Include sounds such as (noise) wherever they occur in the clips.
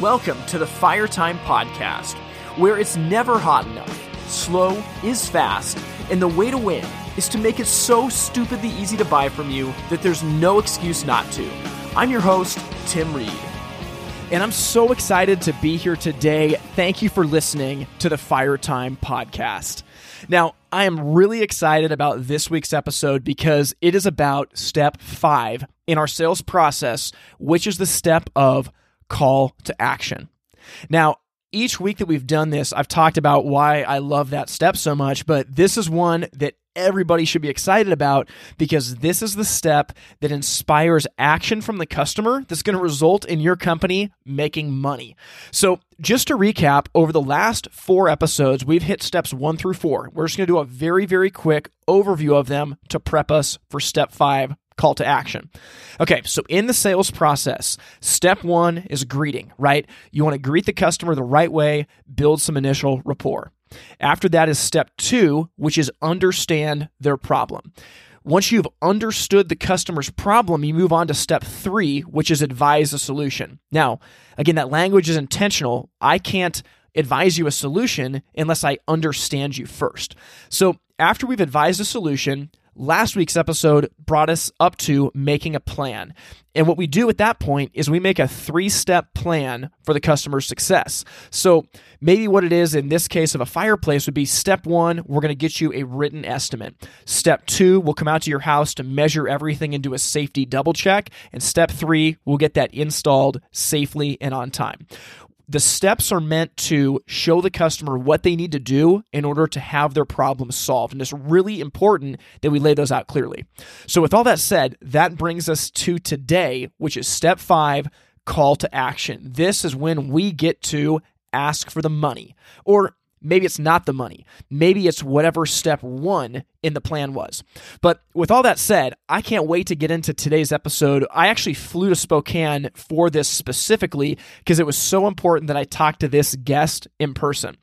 Welcome to the Fire Time Podcast, where it's never hot enough, slow is fast, and the way to win is to make it so stupidly easy to buy from you that there's no excuse not to. I'm your host, Tim Reed. And I'm so excited to be here today. Thank you for listening to the Fire Time Podcast. Now, I am really excited about this week's episode because it is about step five in our sales process, which is the step of call to action. Now, each week that we've done this, I've talked about why I love that step so much, but this is one that everybody should be excited about because this is the step that inspires action from the customer that's going to result in your company making money. So, just to recap, over the last four episodes, we've hit steps one through four. We're just going to do a very, very quick overview of them to prep us for step five call to action. Okay, so in the sales process, step one is greeting, right? You want to greet the customer the right way, build some initial rapport. After that is step two, which is understand their problem. Once you've understood the customer's problem, you move on to step three, which is advise a solution. Now, again, that language is intentional. I can't advise you a solution unless I understand you first. So after we've advised a solution, last week's episode brought us up to making a plan. And what we do at that point is we make a three step plan for the customer's success. So maybe what it is in this case of a fireplace would be step one, we're going to get you a written estimate. Step two, we'll come out to your house to measure everything and do a safety double check. And step three, we'll get that installed safely and on time the steps are meant to show the customer what they need to do in order to have their problem solved. And it's really important that we lay those out clearly. So, with all that said, that brings us to today, which is step five call to action. This is when we get to ask for the money, or Maybe it's not the money. Maybe it's whatever step one in the plan was. But with all that said, I can't wait to get into today's episode. I actually flew to Spokane for this specifically because it was so important that I talked to this guest in person.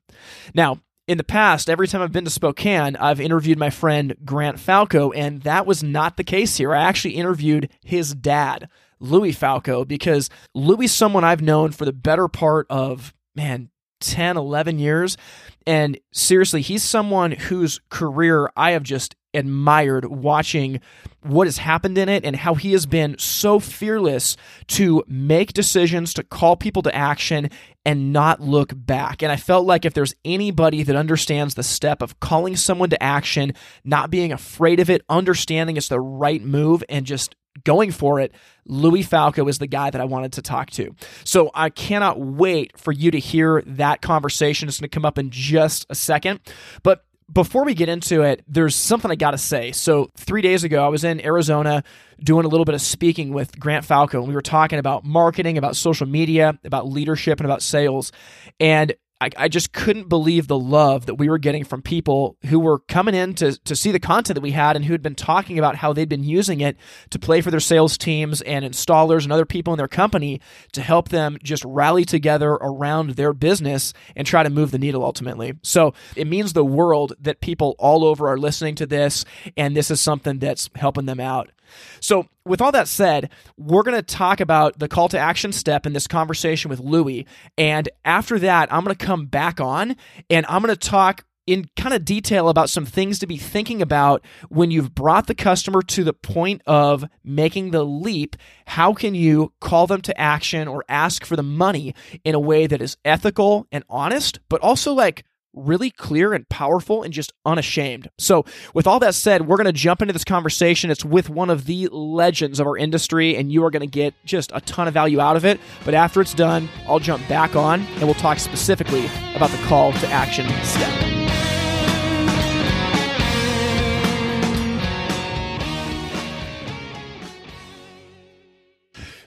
Now, in the past, every time I've been to Spokane, I've interviewed my friend Grant Falco, and that was not the case here. I actually interviewed his dad, Louie Falco, because Louie is someone I've known for the better part of, man, 10, 11 years. And seriously, he's someone whose career I have just admired watching what has happened in it and how he has been so fearless to make decisions, to call people to action and not look back. And I felt like if there's anybody that understands the step of calling someone to action, not being afraid of it, understanding it's the right move, and just going for it, Louie Falco is the guy that I wanted to talk to. So I cannot wait for you to hear that conversation. It's going to come up in just a second. But before we get into it, there's something I got to say. So, three days ago, I was in Arizona doing a little bit of speaking with Grant Falco, and we were talking about marketing, about social media, about leadership, and about sales. And I, I just couldn't believe the love that we were getting from people who were coming in to, to see the content that we had and who had been talking about how they'd been using it to play for their sales teams and installers and other people in their company to help them just rally together around their business and try to move the needle ultimately. So it means the world that people all over are listening to this, and this is something that's helping them out. So, with all that said, we're going to talk about the call to action step in this conversation with Louie. And after that, I'm going to come back on and I'm going to talk in kind of detail about some things to be thinking about when you've brought the customer to the point of making the leap. How can you call them to action or ask for the money in a way that is ethical and honest, but also like really clear and powerful and just unashamed. So, with all that said, we're going to jump into this conversation. It's with one of the legends of our industry, and you are going to get just a ton of value out of it. But after it's done, I'll jump back on and we'll talk specifically about the call to action step.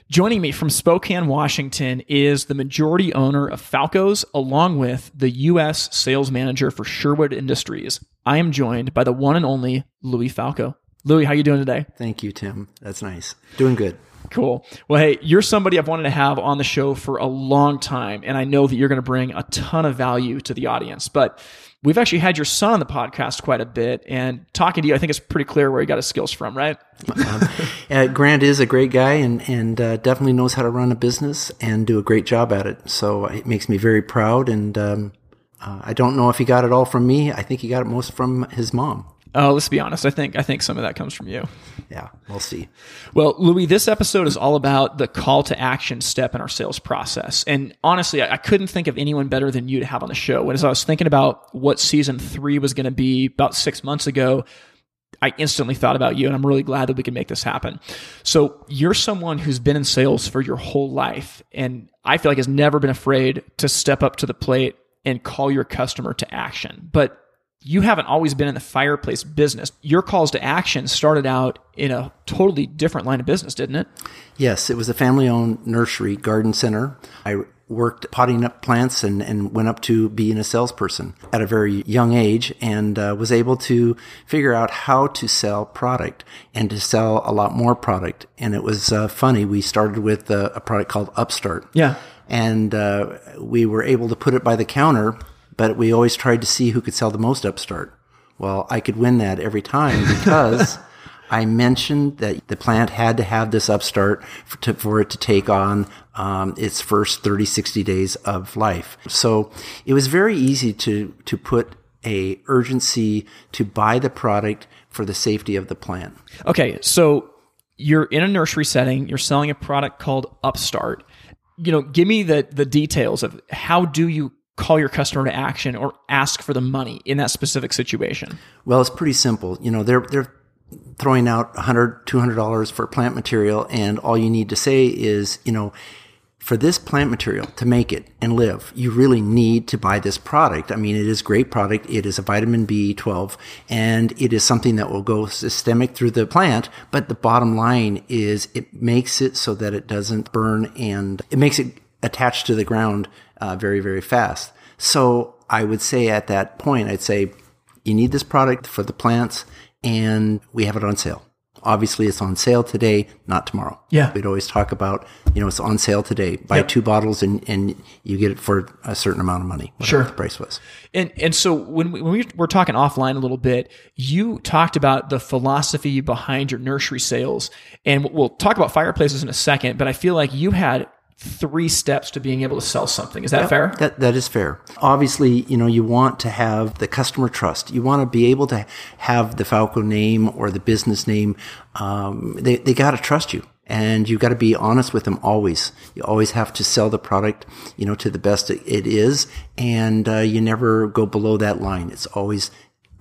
Joining me from Spokane, Washington is the majority owner of Falco's, along with the U.S. sales manager for Sherwood Industries. I am joined by the one and only Louie Falco. Louie, how you doing today? Thank you, Tim. That's nice. Doing good. Cool. Well, hey, you're somebody I've wanted to have on the show for a long time, and I know that you're going to bring a ton of value to the audience. But we've actually had your son on the podcast quite a bit, and talking to you, I think it's pretty clear where he got his skills from, right? um, uh, Grant is a great guy and and uh, definitely knows how to run a business and do a great job at it. So it makes me very proud. And um, uh, I don't know if he got it all from me. I think he got it most from his mom. Oh, let's be honest. I think I think some of that comes from you. Yeah, we'll see. Well, Louie, this episode is all about the call to action step in our sales process. And honestly, I, I couldn't think of anyone better than you to have on the show. As I was thinking about what season three was going to be about six months ago, I instantly thought about you, and I'm really glad that we can make this happen. So, you're someone who's been in sales for your whole life, and I feel like has never been afraid to step up to the plate and call your customer to action. But you haven't always been in the fireplace business. Your calls to action started out in a totally different line of business, didn't it? Yes, it was a family owned nursery garden center. I worked potting up plants and, and went up to being a salesperson at a very young age and uh, was able to figure out how to sell product and to sell a lot more product. And it was uh, funny. We started with a, a, product called Upstart. Yeah. And uh, we were able to put it by the counter but we always tried to see who could sell the most upstart. Well, I could win that every time because (laughs) I mentioned that the plant had to have this upstart for, to, for it to take on um, its first 30, 60 days of life. So it was very easy to, to put a urgency to buy the product for the safety of the plant. Okay, so you're in a nursery setting, you're selling a product called Upstart. You know, give me the the details of how do you call your customer to action or ask for the money in that specific situation? Well, it's pretty simple. You know, they're they're throwing out 100 $200 for plant material and all you need to say is, you know, for this plant material to make it and live, you really need to buy this product. I mean, it is great product. It is a vitamin B12 and it is something that will go systemic through the plant. But the bottom line is it makes it so that it doesn't burn and it makes it attached to the ground uh, very, very fast. So I would say at that point, I'd say you need this product for the plants and we have it on sale. Obviously, it's on sale today, not tomorrow. Yeah. We'd always talk about, you know, it's on sale today. Buy yep. two bottles and, and you get it for a certain amount of money. Sure. The price was. And, and so when we, when we were talking offline a little bit, you talked about the philosophy behind your nursery sales. And we'll talk about fireplaces in a second, but I feel like you had three steps to being able to sell something. Is that yep, fair? That that is fair. Obviously, you know, you want to have the customer trust. You want to be able to have the Falco name or the business name. Um, they they got to trust you. And you got to be honest with them always. You always have to sell the product, you know, to the best it is. And uh, you never go below that line. It's always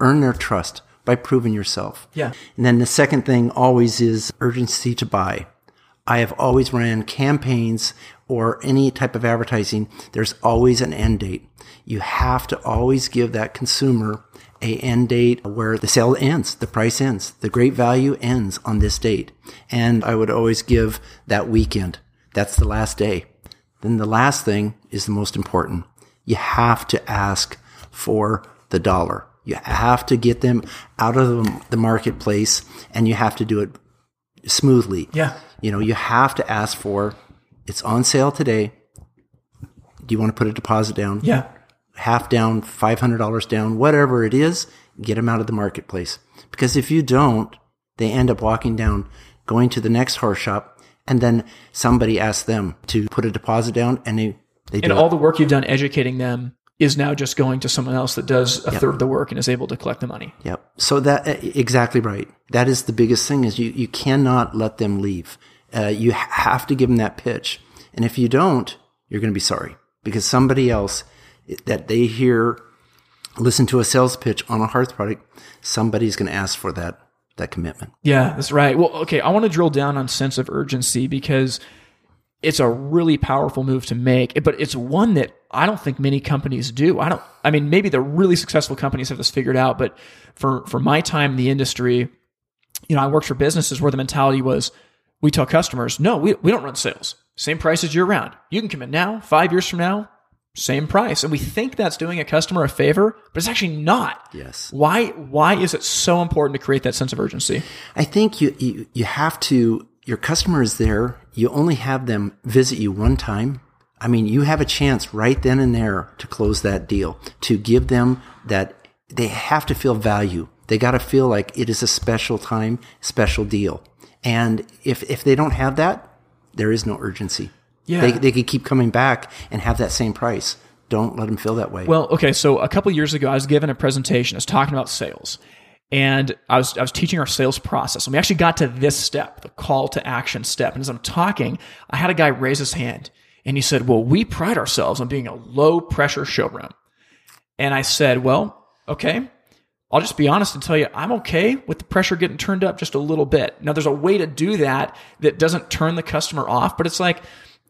earn their trust by proving yourself. Yeah. And then the second thing always is urgency to buy. I have always ran campaigns or any type of advertising. There's always an end date. You have to always give that consumer a end date where the sale ends, the price ends, the great value ends on this date. And I would always give that weekend. That's the last day. Then the last thing is the most important. You have to ask for the dollar. You have to get them out of the marketplace and you have to do it smoothly. Yeah. You know, you have to ask for it's on sale today. Do you want to put a deposit down? Yeah. Half down, $500 down, whatever it is, get them out of the marketplace. Because if you don't, they end up walking down, going to the next hearth shop, and then somebody asks them to put a deposit down and they, they And all it. the work you've done educating them is now just going to someone else that does a yep. third of the work and is able to collect the money. Yep. So that exactly right. That is the biggest thing is you, you cannot let them leave. Uh, you have to give them that pitch. And if you don't, you're going to be sorry because somebody else that they hear, listen to a sales pitch on a hearth product, somebody's going to ask for that, that commitment. Yeah, that's right. Well, okay. I want to drill down on sense of urgency because it's a really powerful move to make, but it's one that I don't think many companies do. I don't, I mean, maybe the really successful companies have this figured out, but for, for my time in the industry, you know, I worked for businesses where the mentality was, we tell customers, no, we, we don't run sales. Same price as year round. You can come in now, five years from now, same price. And we think that's doing a customer a favor, but it's actually not. Yes. Why why is it so important to create that sense of urgency? I think you you, you have to your customer is there. You only have them visit you one time. I mean, you have a chance right then and there to close that deal, to give them that they have to feel value. They got to feel like it is a special time, special deal. And if, if they don't have that, there is no urgency. Yeah. They, they could keep coming back and have that same price. Don't let them feel that way. Well, okay. So a couple years ago, I was given a presentation. I was talking about sales, and I was I was teaching our sales process. And we actually got to this step, the call to action step. And as I'm talking, I had a guy raise his hand, and he said, "Well, we pride ourselves on being a low pressure showroom." And I said, "Well, okay." I'll just be honest and tell you, I'm okay with the pressure getting turned up just a little bit. Now, there's a way to do that that doesn't turn the customer off, but it's like,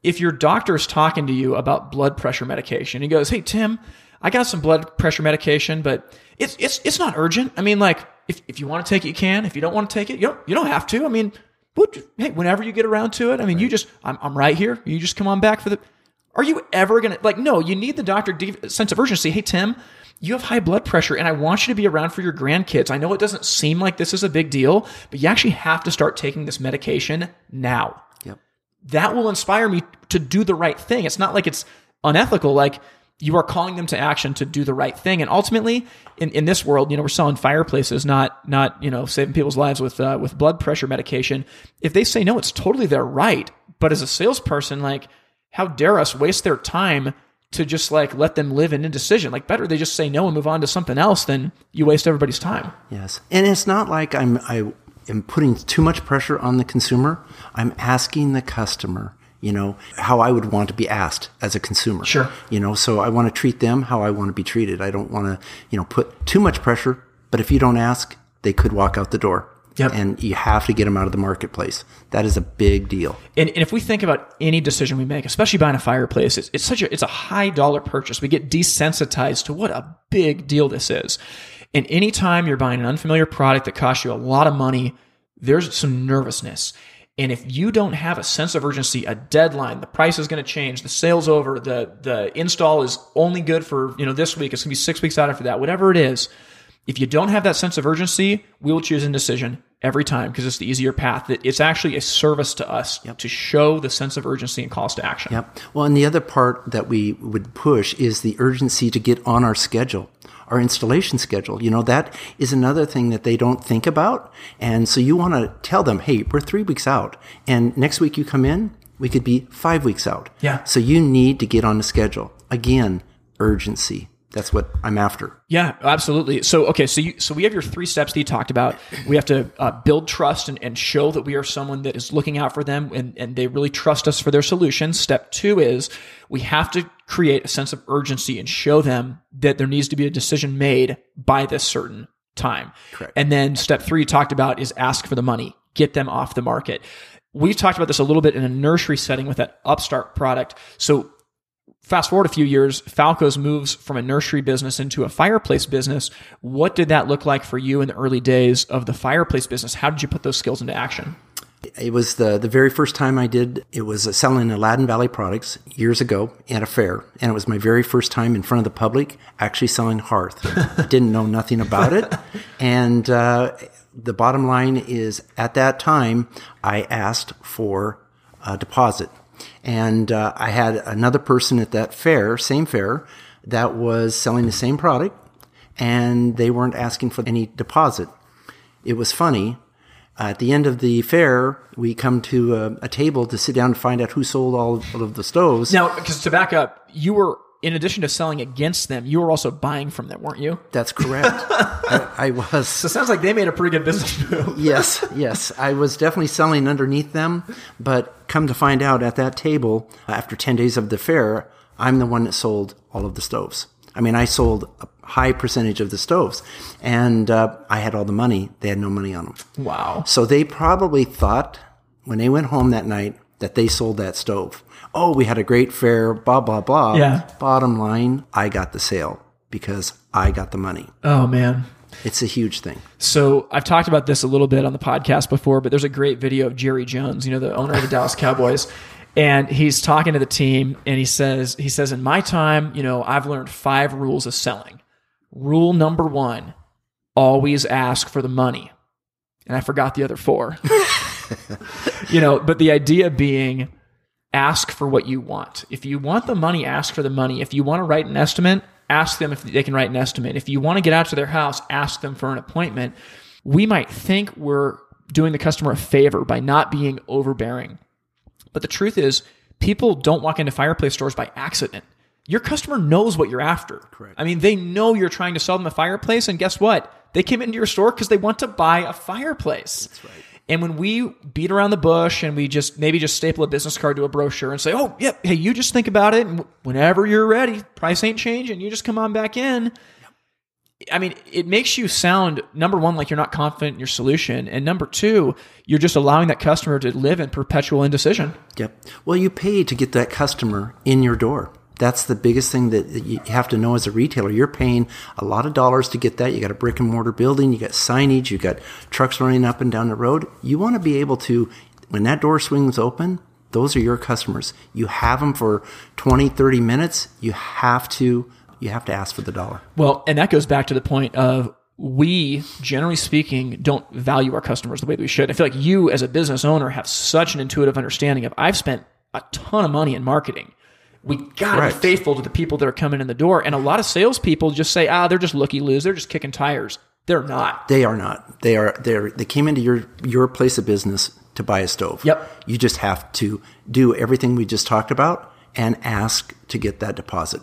if your doctor is talking to you about blood pressure medication, he goes, "Hey Tim, I got some blood pressure medication, but it's it's it's not urgent. I mean, like if, if you want to take it, you can. If you don't want to take it, you don't you don't have to. I mean, hey, whenever you get around to it, I mean, right. you just I'm I'm right here. You just come on back for the. Are you ever gonna like? No, you need the doctor sense of urgency. Hey Tim, you have high blood pressure and I want you to be around for your grandkids. I know it doesn't seem like this is a big deal, but you actually have to start taking this medication now Yep. that will inspire me to do the right thing. It's not like it's unethical. Like you are calling them to action to do the right thing. And ultimately, in, in this world, you know, we're selling fireplaces, not not you know saving people's lives with uh, with blood pressure medication. If they say no, it's totally their right. But as a salesperson, like, how dare us waste their time to just like let them live in indecision? Like, better they just say no and move on to something else than you waste everybody's time. Yes, and it's not like I'm I am putting too much pressure on the consumer. I'm asking the customer, you know, how I would want to be asked as a consumer. Sure. You know, so I want to treat them how I want to be treated. I don't want to, you know, put too much pressure, but if you don't ask, they could walk out the door. Yep. And you have to get them out of the marketplace. That is a big deal. And, and if we think about any decision we make, especially buying a fireplace, it's, it's such a it's a high dollar purchase. We get desensitized to what a big deal this is. And anytime you're buying an unfamiliar product that costs you a lot of money, there's some nervousness. And if you don't have a sense of urgency, a deadline, the price is going to change, the sale's over, the the install is only good for, you know, this week, it's going to be 6 weeks out after that, whatever it is. If you don't have that sense of urgency, we will choose indecision every time because it's the easier path. That it's actually a service to us yep. to show the sense of urgency and calls to action. Yep. Well, and the other part that we would push is the urgency to get on our schedule our installation schedule. You know, that is another thing that they don't think about. And so you want to tell them, hey, we're three weeks out. And next week you come in, we could be five weeks out. Yeah. So you need to get on the schedule. Again, urgency. That's what I'm after. Yeah, absolutely. So, okay, so you, so we have your three steps that you talked about. We have to uh, build trust and, and show that we are someone that is looking out for them and, and they really trust us for their solutions. Step two is we have to create a sense of urgency and show them that there needs to be a decision made by this certain time. Correct. And then step three you talked about is ask for the money, get them off the market. We've talked about this a little bit in a nursery setting with that upstart product. So fast forward a few years, Falco's moves from a nursery business into a fireplace business. What did that look like for you in the early days of the fireplace business? How did you put those skills into action? It was the, the very first time I did, it was selling Aladdin Valley products years ago at a fair. And it was my very first time in front of the public actually selling hearth. Didn't know nothing about it. And uh, the bottom line is at that time, I asked for a deposit. And uh, I had another person at that fair, same fair, that was selling the same product, and they weren't asking for any deposit. It was funny at the end of the fair, we come to a, a, table to sit down and find out who sold all of the stoves. Now, because to back up, you were, in addition to selling against them, you were also buying from them, weren't you? That's correct. (laughs) I, I, was. So it sounds like they made a pretty good business (laughs) move. yes, yes. I was definitely selling underneath them, but come to find out at that table, after 10 days of the fair, I'm the one that sold all of the stoves. I mean, I sold a high percentage of the stoves, and uh, I had all the money. They had no money on them. Wow. So they probably thought when they went home that night that they sold that stove. Oh, we had a great fair, blah, blah, blah. Yeah. Bottom line, I got the sale because I got the money. Oh, man. It's a huge thing. So I've talked about this a little bit on the podcast before, but there's a great video of Jerry Jones, you know, the owner of the Dallas Cowboys (laughs) and he's talking to the team and he says he says in my time you know i've learned five rules of selling rule number one always ask for the money and i forgot the other four (laughs) (laughs) you know, but the idea being ask for what you want. If you want the money, ask for the money. If you want to write an estimate, ask them if they can write an estimate. If you want to get out to their house, ask them for an appointment. We might think we're doing the customer a favor by not being overbearing. But the truth is, people don't walk into fireplace stores by accident. Your customer knows what you're after. Correct. I mean, they know you're trying to sell them a fireplace, and guess what? They came into your store because they want to buy a fireplace. That's right. And when we beat around the bush and we just maybe just staple a business card to a brochure and say, "Oh, yep, hey, you just think about it, and whenever you're ready, price ain't changing. You just come on back in." I mean, it makes you sound number one like you're not confident in your solution, and number two, you're just allowing that customer to live in perpetual indecision. Yep. Well, you pay to get that customer in your door. That's the biggest thing that you have to know as a retailer. You're paying a lot of dollars to get that. You got a brick and mortar building, you got signage, you got trucks running up and down the road. You want to be able to, when that door swings open, those are your customers. You have them for 20, 30 minutes. You have to, you have to ask for the dollar. Well, and that goes back to the point of we, generally speaking, don't value our customers the way that we should. I feel like you, as a business owner, have such an intuitive understanding of I've spent a ton of money in marketing we got to be faithful to the people that are coming in the door. And a lot of salespeople just say, ah, they're just looky loos. They're just kicking tires. They're not. They are not. They are. They they came into your your place of business to buy a stove. Yep. You just have to do everything we just talked about and ask to get that deposit.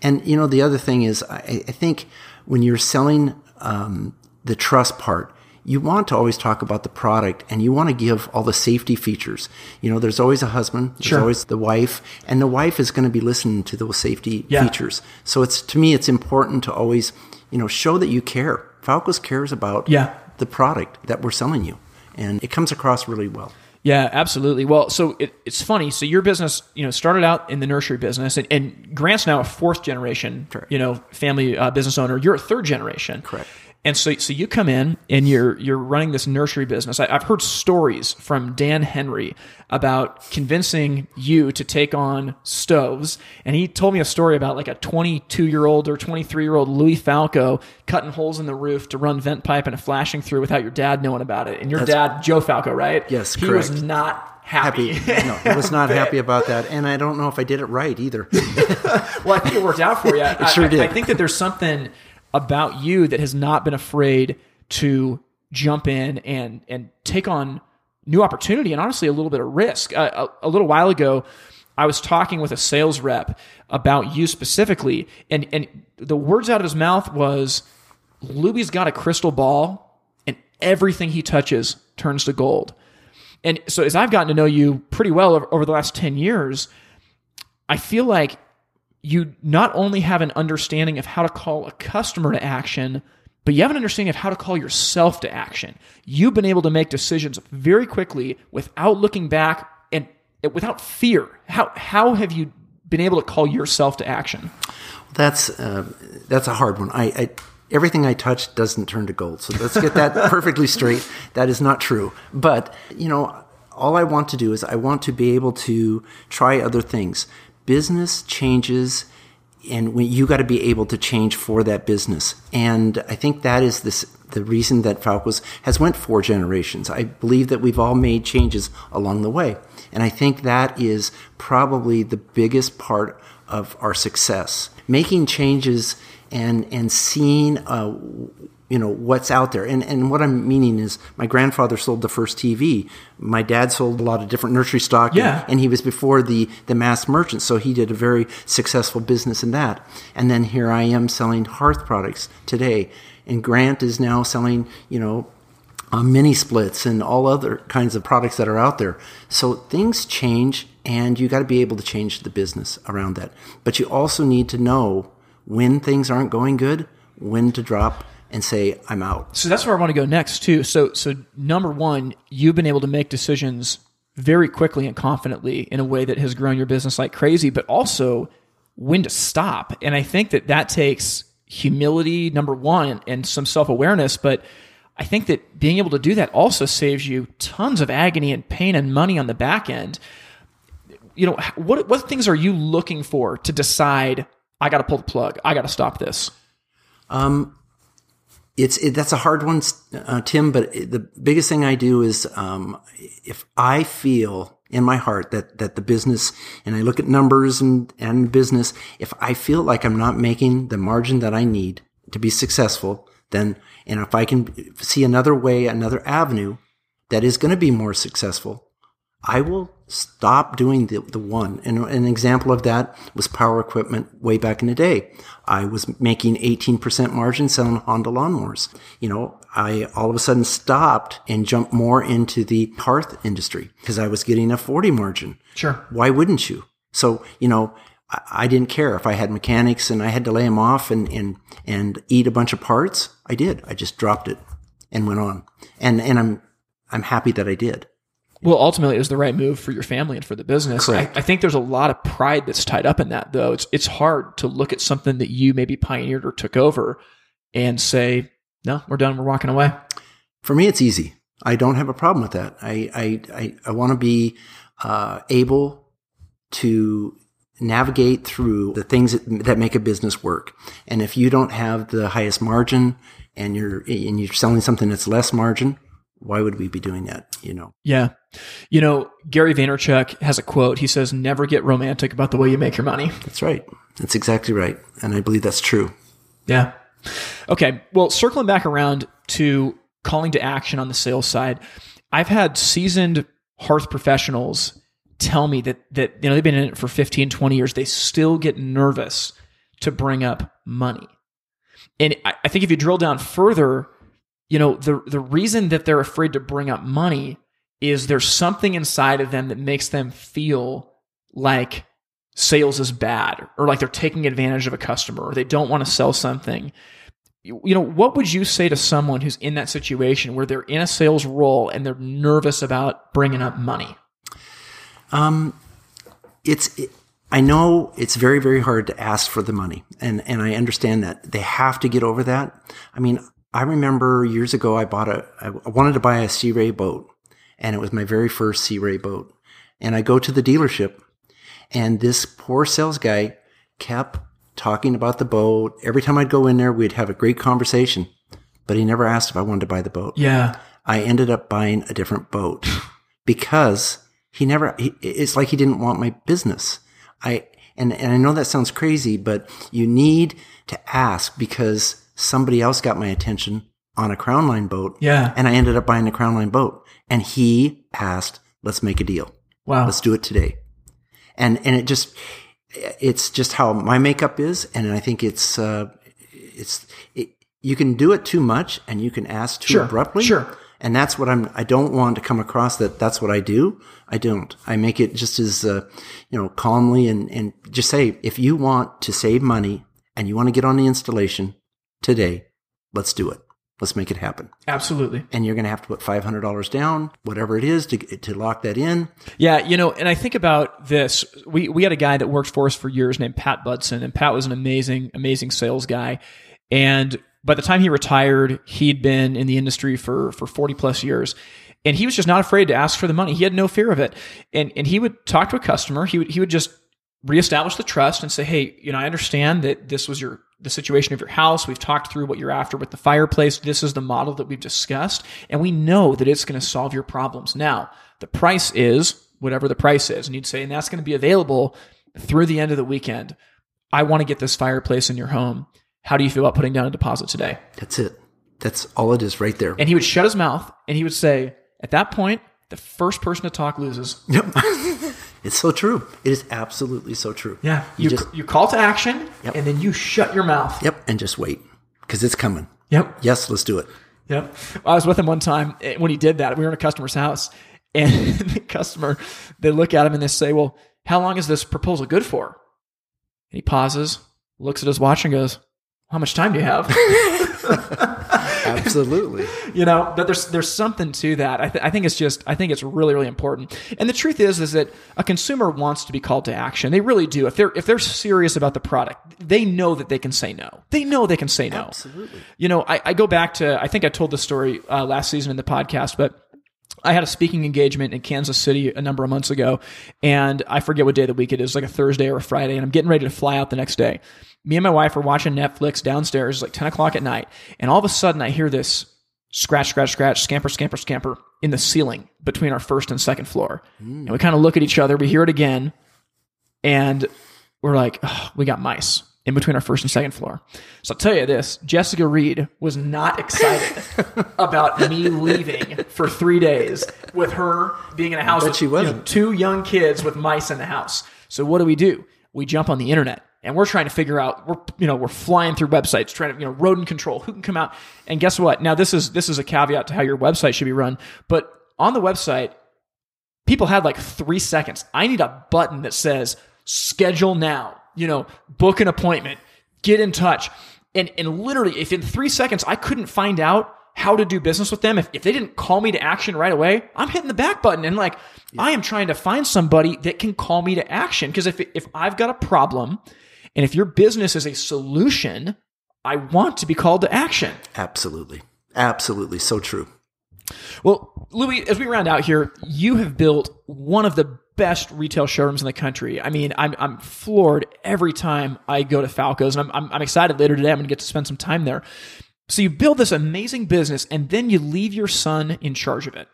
And you know the other thing is, I, I think when you're selling um, the trust part, you want to always talk about the product and you want to give all the safety features. You know, there's always a husband, there's Sure. always the wife, and the wife is going to be listening to those safety Yeah. features. So it's to me, it's important to always, you know, show that you care. Falco's cares about Yeah. the product that we're selling you, and it comes across really well. Yeah, absolutely. Well, so it, it's funny. So your business, you know, started out in the nursery business, and, and Grant's now a fourth generation, Correct. you know, family uh, business owner. You're a third generation, Correct. And so, so you come in and you're you're running this nursery business. I, I've heard stories from Dan Henry about convincing you to take on stoves, and he told me a story about like a 22 year old or 23 year old Louie Falco cutting holes in the roof to run vent pipe and a flashing through without your dad knowing about it. And your dad, Joe Falco, right? Yes, he was not happy. Happy? no, I was not (laughs) happy about that, and I don't know if I did it right either. (laughs) well, I think it worked out for you. it sure I, did. I think that there's something about you that has not been afraid to jump in and and take on new opportunity and honestly a little bit of risk. Uh, a, a little while ago, I was talking with a sales rep about you specifically, and and the words out of his mouth was, "Louie's got a crystal ball, and everything he touches turns to gold." And so, as I've gotten to know you pretty well over, the last ten years, I feel like you not only have an understanding of how to call a customer to action, but you have an understanding of how to call yourself to action. You've been able to make decisions very quickly without looking back and without fear. How how have you been able to call yourself to action? That's uh, that's a hard one. I, I everything I touch doesn't turn to gold. So let's get that (laughs) perfectly straight. That is not true. But you know, all I want to do is I want to be able to try other things. Business changes, and you got to be able to change for that business. And I think that is this the reason that Falco's has went four generations. I believe that we've all made changes along the way. And I think that is probably the biggest part of our success. Making changes and and seeing uh, you know what's out there. And and what I'm meaning is my grandfather sold the first TV. My dad sold a lot of different nursery stock. and- and he was before the the mass merchant, so he did a very successful business in that. And then here I am selling hearth products today, and Grant is now selling you know uh, mini splits and all other kinds of products that are out there. So things change, and you got to be able to change the business around that. But you also need to know when things aren't going good, when to drop and say I'm out. So that's where I want to go next too. So so number one, you've been able to make decisions very quickly and confidently in a way that has grown your business like crazy, but also when to stop. And I think that that takes humility, number one, and, and some self awareness. But I think that being able to do that also saves you tons of agony and pain and money on the back end. You know, what what things are you looking for to decide I got to pull the plug, I got to stop this? Um, it's it, that's a hard one, uh, Tim. But it, the biggest thing I do is um, if I feel in my heart that that the business and I look at numbers and and business, if I feel like I'm not making the margin that I need to be successful, then and if I can see another way, another avenue that is going to be more successful, I will stop doing the, the one. And an example of that was power equipment way back in the day. I was making 18% margin selling Honda lawnmowers. You know, I all of a sudden stopped and jumped more into the hearth industry because I was getting a 40 margin. Sure. Why wouldn't you? So, you know, I, I didn't care if I had mechanics and I had to lay them off and, and, and eat a bunch of parts. I did. I just dropped it and went on. And, and I'm, I'm happy that I did. Well, ultimately, it was the right move for your family and for the business. I, I, think there's a lot of pride that's tied up in that, though. It's it's hard to look at something that you maybe pioneered or took over and say, "No, we're done. We're walking away." For me, it's easy. I don't have a problem with that. I I I, I want to be uh, able to navigate through the things that, that make a business work. And if you don't have the highest margin and you're and you're selling something that's less margin, why would we be doing that? You know? Yeah. You know, Gary Vaynerchuk has a quote. He says, never get romantic about the way you make your money. That's right. That's exactly right. And I believe that's true. Yeah. Okay. Well, circling back around to calling to action on the sales side, I've had seasoned hearth professionals tell me that, that, you know, they've been in it for 15, 20 years. They still get nervous to bring up money. And I think if you drill down further, you know, the the reason that they're afraid to bring up money is there's something inside of them that makes them feel like sales is bad or like they're taking advantage of a customer or they don't want to sell something. You, you know, what would you say to someone who's in that situation where they're in a sales role and they're nervous about bringing up money? Um, it's it, I know it's very very hard to ask for the money, and and I understand that they have to get over that. I mean, I remember years ago, I bought a, I wanted to buy a Sea Ray boat and it was my very first Sea Ray boat. And I go to the dealership and this poor sales guy kept talking about the boat. Every time I'd go in there, we'd have a great conversation, but he never asked if I wanted to buy the boat. Yeah. I ended up buying a different boat because he never, he, it's like he didn't want my business. I, and, and I know that sounds crazy, but you need to ask because somebody else got my attention on a Crownline boat. Yeah. And I ended up buying a Crownline boat. And he asked, let's make a deal. Wow. Let's do it today. And, and it just, it's just how my makeup is. And I think it's, uh, it's, it, you can do it too much and you can ask too sure. abruptly. Sure. And that's what I'm, I don't want to come across that that's what I do. I don't. I make it just as, uh, you know, calmly and, and just say, if you want to save money and you want to get on the installation, today. Let's do it. Let's make it happen. Absolutely. And you're going to have to put $500 down, whatever it is to, to lock that in. Yeah. You know, and I think about this. We, we had a guy that worked for us for years named Pat Budson and Pat was an amazing, amazing sales guy. And by the time he retired, he'd been in the industry for, for 40 plus years. And he was just not afraid to ask for the money. He had no fear of it. And, and he would talk to a customer. He would, he would just reestablish the trust and say, Hey, you know, I understand that this was your the situation of your house. We've talked through what you're after with the fireplace. This is the model that we've discussed, and we know that it's going to solve your problems. Now, the price is whatever the price is, and you'd say, and that's going to be available through the end of the weekend. I want to get this fireplace in your home. How do you feel about putting down a deposit today? That's it. That's all it is right there. And he would shut his mouth and he would say, at that point, the first person to talk loses. Yep. (laughs) it's so true. It is absolutely so true. Yeah. You, you, just, you call to action yep. and then you shut your mouth. Yep. And just wait because it's coming. Yep. Yes, let's do it. Yep. I was with him one time eh, when he did that. We were in a customer's house (laughs) and the customer, they look at him and they say, well, how long is this proposal good for? And he pauses, looks at his watch and goes, how much time do you have? (laughs) (laughs) Absolutely. (laughs) you know, but there's there's something to that. I, th- I think it's just I think it's really really important. And the truth is is that a consumer wants to be called to action. They really do. If they're if they're serious about the product, they know that they can say no. They know they can say no. Absolutely. You know, I, I go back to I think I told the story uh, last season in the podcast, but I had a speaking engagement in Kansas City a number of months ago, and I forget what day of the week it is, like a Thursday or a Friday, and I'm getting ready to fly out the next day. Me and my wife are watching Netflix downstairs, like 10 o'clock at night, and all of a sudden I hear this scratch, scratch, scratch, scamper, scamper, scamper in the ceiling between our first and second floor. And we kind of look at each other, we hear it again, and we're like, oh, we got mice in between our first and second floor. So I'll tell you this Jessica Reed was not excited (laughs) about me leaving for three days with her being in a house with she you know, wasn't. two young kids with mice in the house. So what do we do? We jump on the internet and we're trying to figure out we're you know we're flying through websites trying to you know rodent control who can come out and guess what now this is this is a caveat to how your website should be run but on the website people had like three seconds. I need a button that says schedule now, you know, book an appointment, get in touch. And, and literally, if in three seconds I couldn't find out how to do business with them, if, if they didn't call me to action right away, I'm hitting the back button and like, I am trying to find somebody that can call me to action. Because if, if I've got a problem and if your business is a solution, I want to be called to action. Absolutely. Absolutely. So true. Well, Louie, as we round out here, you have built one of the best retail showrooms in the country. I mean, I'm, I'm floored every time I go to Falco's, and I'm, I'm, I'm excited later today. I'm going to get to spend some time there. So you build this amazing business, and then you leave your son in charge of it.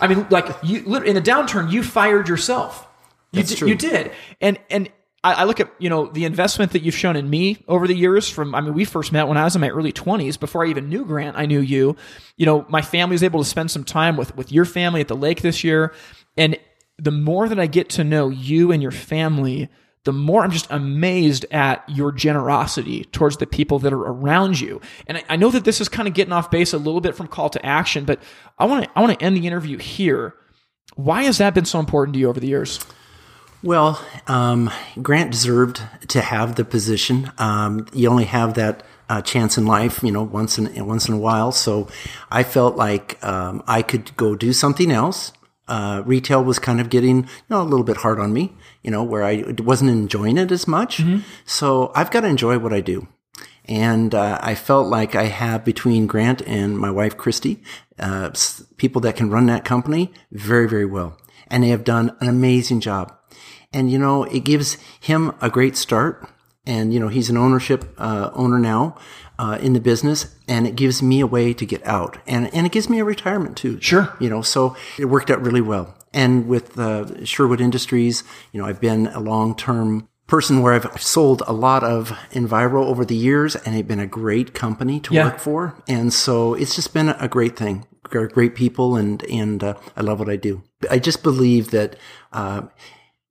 I mean, like you in a downturn, you fired yourself. You That's did, true. you did, and and I, I look at you know the investment that you've shown in me over the years. From I mean, we first met when I was in my early twenties. Before I even knew Grant, I knew you. You know, my family was able to spend some time with with your family at the lake this year, and the more that I get to know you and your family, the more I'm just amazed at your generosity towards the people that are around you. And I, I know that this is kind of getting off base a little bit from call to action, but I want to I want to end the interview here. Why has that been so important to you over the years? Well, um, Grant deserved to have the position. Um, you only have that uh, chance in life, you know, once in once in a while. So I felt like um, I could go do something else. Uh, retail was kind of getting you know, a little bit hard on me, you know, where I wasn't enjoying it as much. So I've got to enjoy what I do. And uh, I felt like I have between Grant and my wife Christy, uh, s- people that can run that company very, very well, and they have done an amazing job. And you know, it gives him a great start. And you know, he's an ownership uh, owner now uh, in the business, and it gives me a way to get out, and and it gives me a retirement too. Sure. you know, so it worked out really well. And with uh, Sherwood Industries, you know, I've been a long term person where I've sold a lot of Enviro over the years and it's been a great company to Yeah. work for. And so it's just been a great thing. Great people and, and, uh, I love what I do. I just believe that, uh,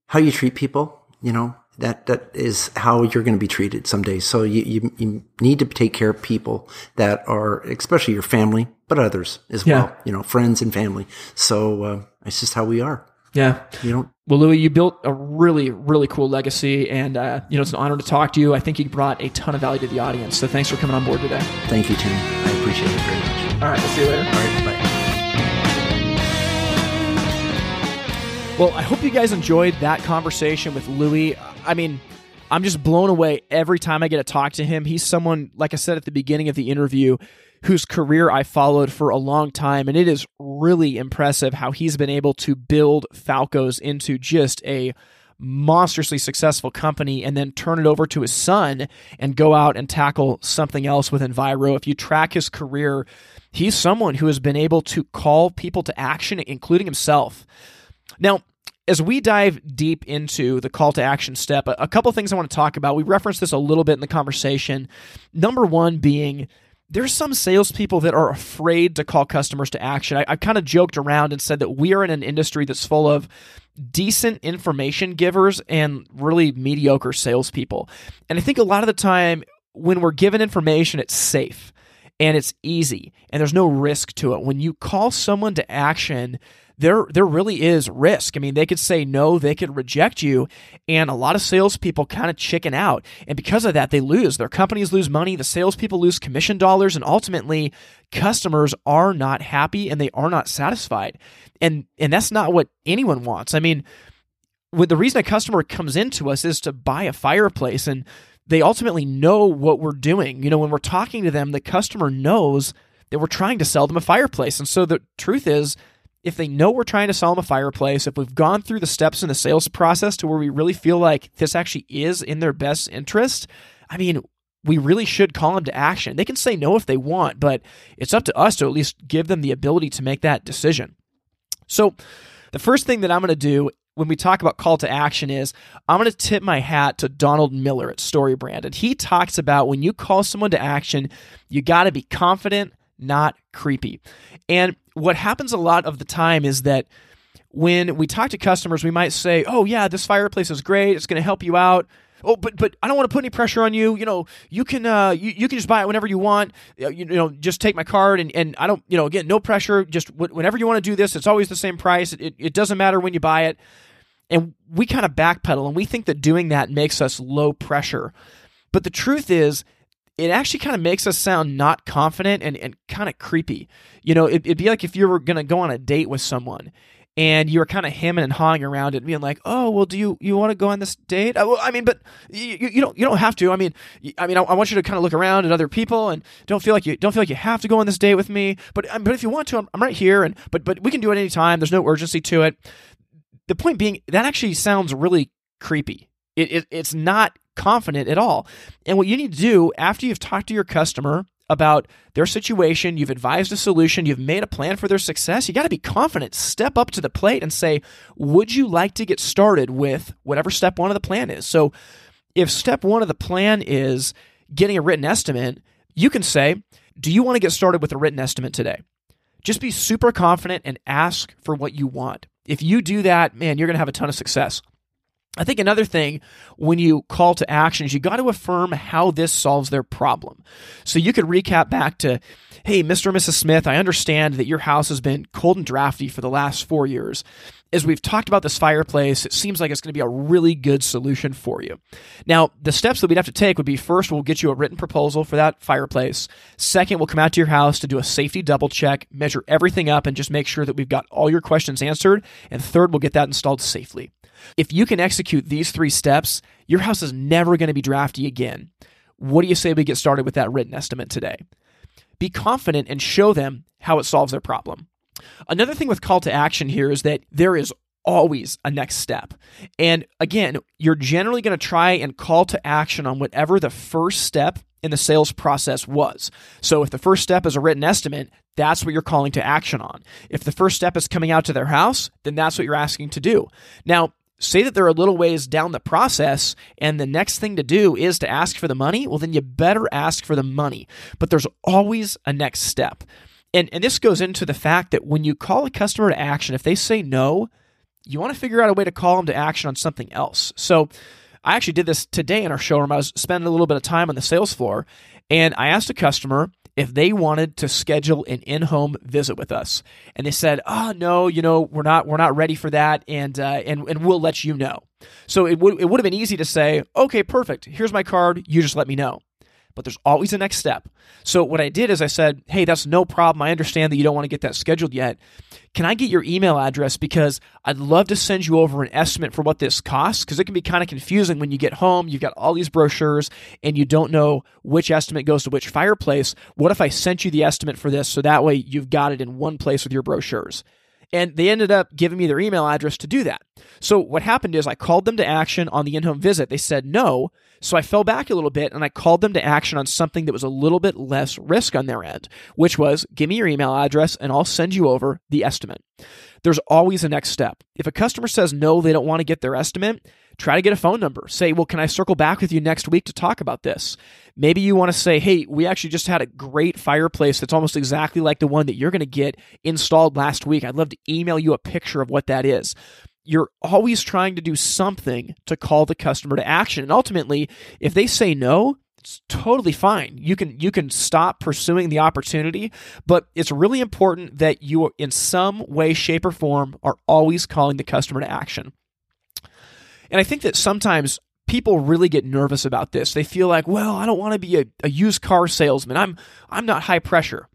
how you treat people, you know, that, that is how you're going to be treated someday. So you, you, you need to take care of people that are, especially your family, but others as Yeah. well, you know, friends and family. So, uh, it's just how we are. Yeah. You don't, Well, Louie, you built a really, really cool legacy, and uh, you know it's an honor to talk to you. I think you brought a ton of value to the audience. So thanks for coming on board today. thank you, Tim. I appreciate it very much. All right, we'll see you later. All right. Bye. Well, I hope you guys enjoyed that conversation with Louie. I mean, I'm just blown away every time I get to talk to him. He's someone, like I said at the beginning of the interview, whose career I followed for a long time. And it is really impressive how he's been able to build Falco's into just a monstrously successful company and then turn it over to his son and go out and tackle something else with Enviro. If you track his career, he's someone who has been able to call people to action, including himself. Now, as we dive deep into the call to action step, a, couple things I want to talk about. We referenced this a little bit in the conversation. Number one being there's some salespeople that are afraid to call customers to action. I, I kind of joked around and said that we are in an industry that's full of decent information givers and really mediocre salespeople. And I think a lot of the time when we're given information, it's safe and it's easy and there's no risk to it. When you call someone to action, there there really is risk. I mean, they could say no, they could reject you, and a lot of salespeople kind of chicken out, and because of that, they lose. Their companies lose money, the salespeople lose commission dollars, and ultimately, customers are not happy and they are not satisfied, and and that's not what anyone wants. I mean, with the reason a customer comes into us is to buy a fireplace and they ultimately know what we're doing. You know, when we're talking to them, the customer knows that we're trying to sell them a fireplace. And so the truth is, if they know we're trying to sell them a fireplace, if we've gone through the steps in the sales process to where we really feel like this actually is in their best interest, I mean, we really should call them to action. They can say no if they want, but it's up to us to at least give them the ability to make that decision. So, the first thing that I'm going to do when we talk about call to action is I'm going to tip my hat to Donald Miller at StoryBrand. And he talks about when you call someone to action, you got to be confident, not creepy. And what happens a lot of the time is that when we talk to customers, we might say, "Oh yeah, this fireplace is great. It's going to help you out." Oh, but but I don't want to put any pressure on you. You know, you can uh, you, you can just buy it whenever you want. You, you know, just take my card and, and I don't you know again no pressure. Just whenever you want to do this, it's always the same price. It, it doesn't matter when you buy it. And we kind of backpedal and we think that doing that makes us low pressure. But the truth is, it actually kind of makes us sound not confident and, and kind of creepy. You know, it, would be like if you were going to go on a date with someone and you were kind of hemming and hawing around it, being like, "Oh, well, do you you want to go on this date?" Uh, well, I mean, but you, you don't you don't have to. I mean, I mean, I, I, want you to kind of look around at other people and don't feel like you don't feel like you have to go on this date with me. But um, but if you want to, I'm, I'm right here, and but but we can do it anytime. There's no urgency to it. The point being, that actually sounds really creepy. It, it, it's not confident at all. And what you need to do after you've talked to your customer about their situation, you've advised a solution, you've made a plan for their success, you got to be confident. Step up to the plate and say, Would you like to get started with whatever step one of the plan is? So, if step one of the plan is getting a written estimate, you can say, Do you want to get started with a written estimate today? Just be super confident and ask for what you want. If you do that, man, you're going to have a ton of success. I think another thing when you call to action is you got to affirm how this solves their problem. So you could recap back to, hey, Mr. and Mrs. Smith, I understand that your house has been cold and drafty for the last four years. As we've talked about this fireplace, it seems like it's going to be a really good solution for you. Now, the steps that we'd have to take would be first, we'll get you a written proposal for that fireplace. Second, we'll come out to your house to do a safety double check, measure everything up, and just make sure that we've got all your questions answered. And third, we'll get that installed safely. If you can execute these three steps, your house is never going to be drafty again. What do you say we get started with that written estimate today? Be confident and show them how it solves their problem. Another thing with call to action here is that there is always a next step. And again, you're generally going to try and call to action on whatever the first step in the sales process was. So if the first step is a written estimate, that's what you're calling to action on. If the first step is coming out to their house, then that's what you're asking to do. Now, say that they're a little ways down the process and the next thing to do is to ask for the money, well, then you better ask for the money. But there's always a next step. And, and this goes into the fact that when you call a customer to action, if they say no, you want to figure out a way to call them to action on something else. So I actually did this today in our showroom. I was spending a little bit of time on the sales floor and I asked a customer if they wanted to schedule an in-home visit with us, and they said, "Oh no, you know we're not we're not ready for that, and uh, and and we'll let you know." So it would it would have been easy to say, "Okay, perfect. Here's my card. You just let me know." but there's always a next step. So what I did is I said, "Hey, that's no problem. I understand that you don't want to get that scheduled yet. Can I get your email address because I'd love to send you over an estimate for what this costs because it can be kind of confusing when you get home, you've got all these brochures and you don't know which estimate goes to which fireplace. What if I sent you the estimate for this so that way you've got it in one place with your brochures?" And they ended up giving me their email address to do that. So what happened is I called them to action on the in-home visit. They said no. So I fell back a little bit and I called them to action on something that was a little bit less risk on their end, which was give me your email address and I'll send you over the estimate. There's always a next step. If a customer says no, they don't want to get their estimate, try to get a phone number. Say, well, can I circle back with you next week to talk about this? Maybe you want to say, hey, we actually just had a great fireplace that's almost exactly like the one that you're going to get installed last week. I'd love to email you a picture of what that is. You're always trying to do something to call the customer to action. And ultimately, if they say no, it's totally fine. You can you can stop pursuing the opportunity, but it's really important that you in some way shape or form are always calling the customer to action. And I think that sometimes people really get nervous about this. They feel like, well, I don't want to be a, a used car salesman. I'm I'm not high pressure.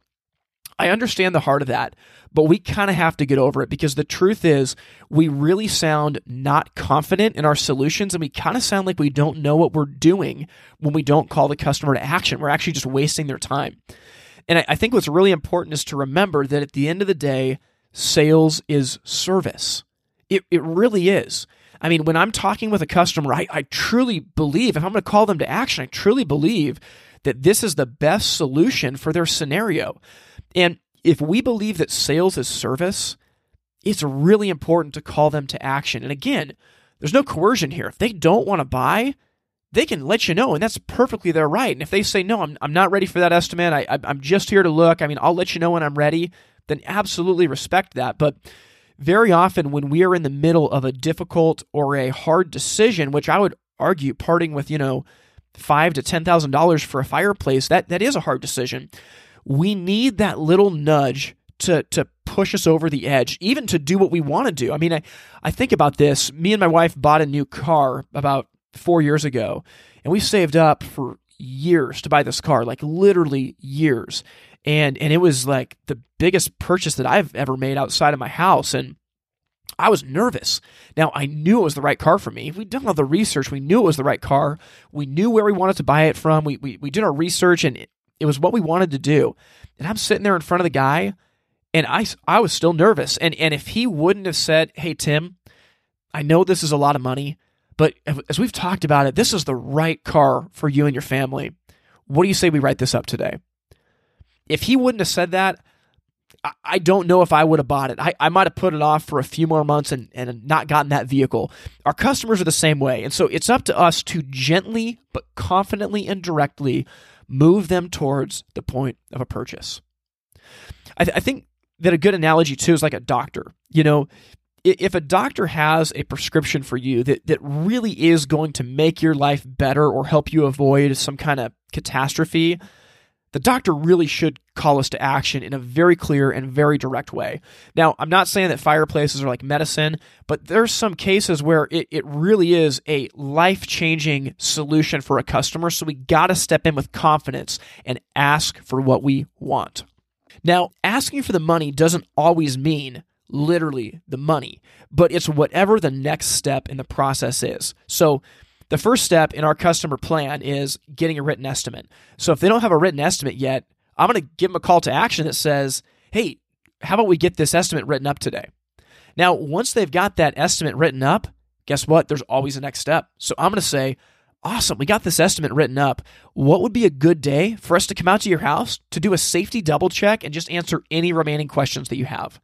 I understand the heart of that, but we kind of have to get over it because the truth is we really sound not confident in our solutions and we kind of sound like we don't know what we're doing when we don't call the customer to action. We're actually just wasting their time. And I, think what's really important is to remember that at the end of the day, sales is service. It, it really is. I mean, when I'm talking with a customer, I, I truly believe, if I'm going to call them to action, I truly believe that this is the best solution for their scenario. And if we believe that sales is service, it's really important to call them to action. And again, there's no coercion here. If they don't want to buy, they can let you know, and that's perfectly their right. And if they say, no, I'm, I'm not ready for that estimate, I, I, I'm just here to look, I mean, I'll let you know when I'm ready, then absolutely respect that. But very often, when we are in the middle of a difficult or a hard decision, which I would argue parting with, you know, five to ten thousand dollars for a fireplace, that that is a hard decision. We need that little nudge to to push us over the edge, even to do what we want to do. I mean, I, I think about this. Me and my wife bought a new car about four years ago, and we saved up for years to buy this car, like literally years. And and it was like the biggest purchase that I've ever made outside of my house. And I was nervous. Now, I knew it was the right car for me. We'd done all the research. We knew it was the right car. We knew where we wanted to buy it from. We, we, we did our research and it was what we wanted to do. And I'm sitting there in front of the guy and I, I was still nervous. And, and if he wouldn't have said, Hey, Tim, I know this is a lot of money, but as we've talked about it, this is the right car for you and your family. What do you say we write this up today? If he wouldn't have said that, I don't know if I would have bought it. I, I might have put it off for a few more months and, and not gotten that vehicle. Our customers are the same way. And so it's up to us to gently but confidently and directly move them towards the point of a purchase. I, th- I think that a good analogy too is like a doctor. You know, if a doctor has a prescription for you that, that really is going to make your life better or help you avoid some kind of catastrophe, the doctor really should call us to action in a very clear and very direct way. Now, I'm not saying that fireplaces are like medicine, but there's some cases where it, it really is a life changing solution for a customer. So we got to step in with confidence and ask for what we want. Now, asking for the money doesn't always mean literally the money, but it's whatever the next step in the process is. So, the first step in our customer plan is getting a written estimate. So if they don't have a written estimate yet, I'm going to give them a call to action that says, hey, how about we get this estimate written up today? Now, once they've got that estimate written up, guess what? There's always a next step. So I'm going to say, awesome, we got this estimate written up. What would be a good day for us to come out to your house to do a safety double check and just answer any remaining questions that you have?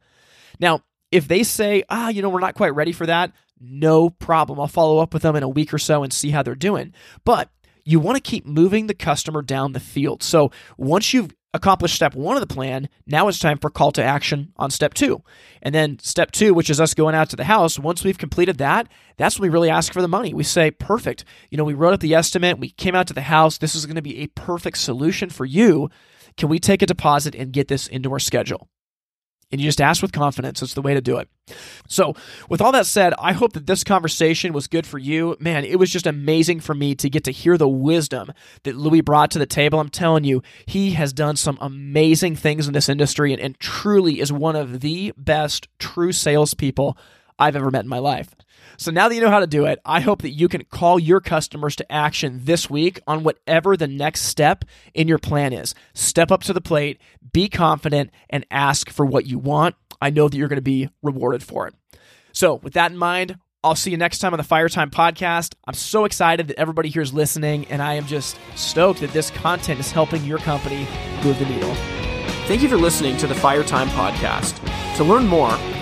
Now, if they say, ah, you know, we're not quite ready for that, no problem. I'll follow up with them in a week or so and see how they're doing. But you want to keep moving the customer down the field. So once you've accomplished step one of the plan, now it's time for call to action on step two. And then step two, which is us going out to the house, once we've completed that, that's when we really ask for the money. We say, perfect. You know, we wrote up the estimate, we came out to the house. This is going to be a perfect solution for you. Can we take a deposit and get this into our schedule? And you just ask with confidence. It's the way to do it. So, with all that said, I hope that this conversation was good for you. Man, it was just amazing for me to get to hear the wisdom that Louie brought to the table. I'm telling you, he has done some amazing things in this industry and, and truly is one of the best true salespeople I've ever met in my life. So now that you know how to do it, I hope that you can call your customers to action this week on whatever the next step in your plan is. Step up to the plate, be confident, and ask for what you want. I know that you're going to be rewarded for it. So, with that in mind, I'll see you next time on the Fire Time podcast. I'm so excited that everybody here is listening, and I am just stoked that this content is helping your company move the needle. Thank you for listening to the Fire Time podcast. To learn more,